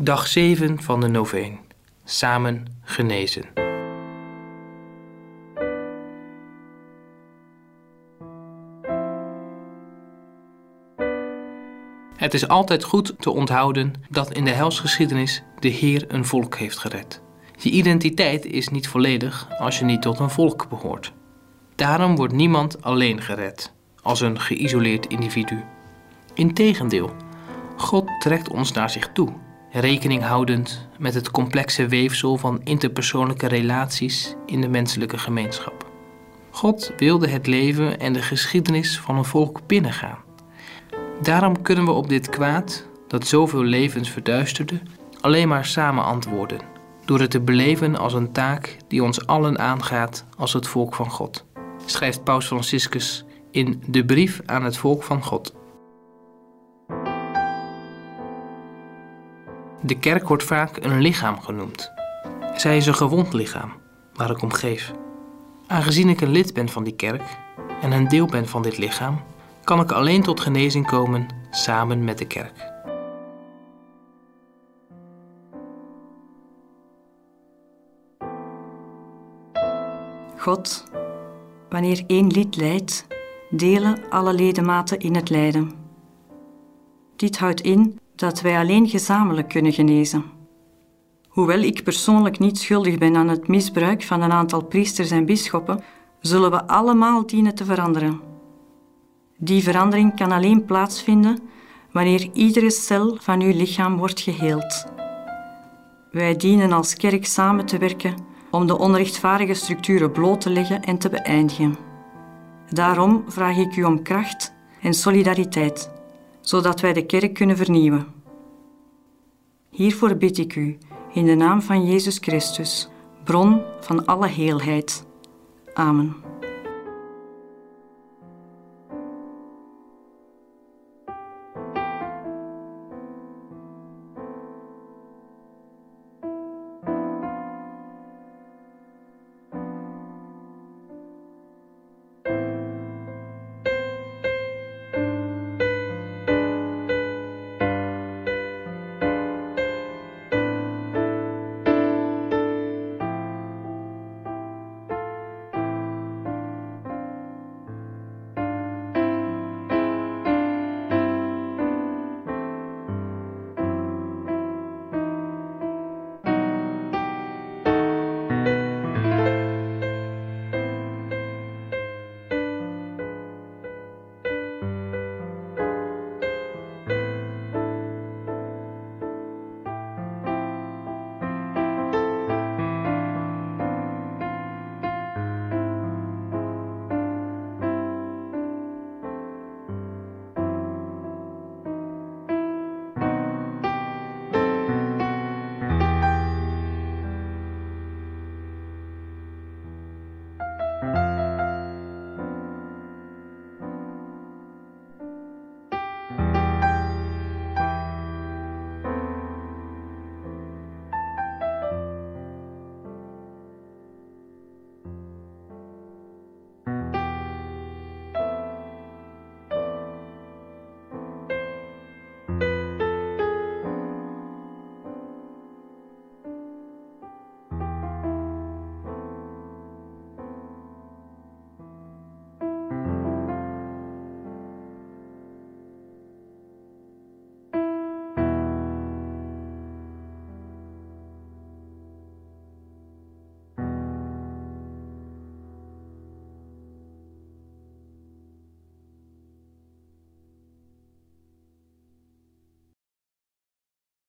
Dag 7 van de noveen. Samen genezen. Het is altijd goed te onthouden dat in de helsgeschiedenis de Heer een volk heeft gered. Je identiteit is niet volledig als je niet tot een volk behoort. Daarom wordt niemand alleen gered, als een geïsoleerd individu. Integendeel, God trekt ons naar zich toe rekening houdend met het complexe weefsel van interpersoonlijke relaties in de menselijke gemeenschap. God wilde het leven en de geschiedenis van een volk binnengaan. Daarom kunnen we op dit kwaad, dat zoveel levens verduisterde, alleen maar samen antwoorden, door het te beleven als een taak die ons allen aangaat als het volk van God, schrijft Paus Franciscus in de brief aan het volk van God. De kerk wordt vaak een lichaam genoemd. Zij is een gewond lichaam, waar ik om geef. Aangezien ik een lid ben van die kerk en een deel ben van dit lichaam, kan ik alleen tot genezing komen samen met de kerk. God, wanneer één lid lijdt, delen alle ledematen in het lijden. Dit houdt in dat wij alleen gezamenlijk kunnen genezen. Hoewel ik persoonlijk niet schuldig ben aan het misbruik van een aantal priesters en bisschoppen, zullen we allemaal dienen te veranderen. Die verandering kan alleen plaatsvinden wanneer iedere cel van uw lichaam wordt geheeld. Wij dienen als kerk samen te werken om de onrechtvaardige structuren bloot te leggen en te beëindigen. Daarom vraag ik u om kracht en solidariteit zodat wij de kerk kunnen vernieuwen. Hiervoor bid ik u, in de naam van Jezus Christus, bron van alle heelheid. Amen.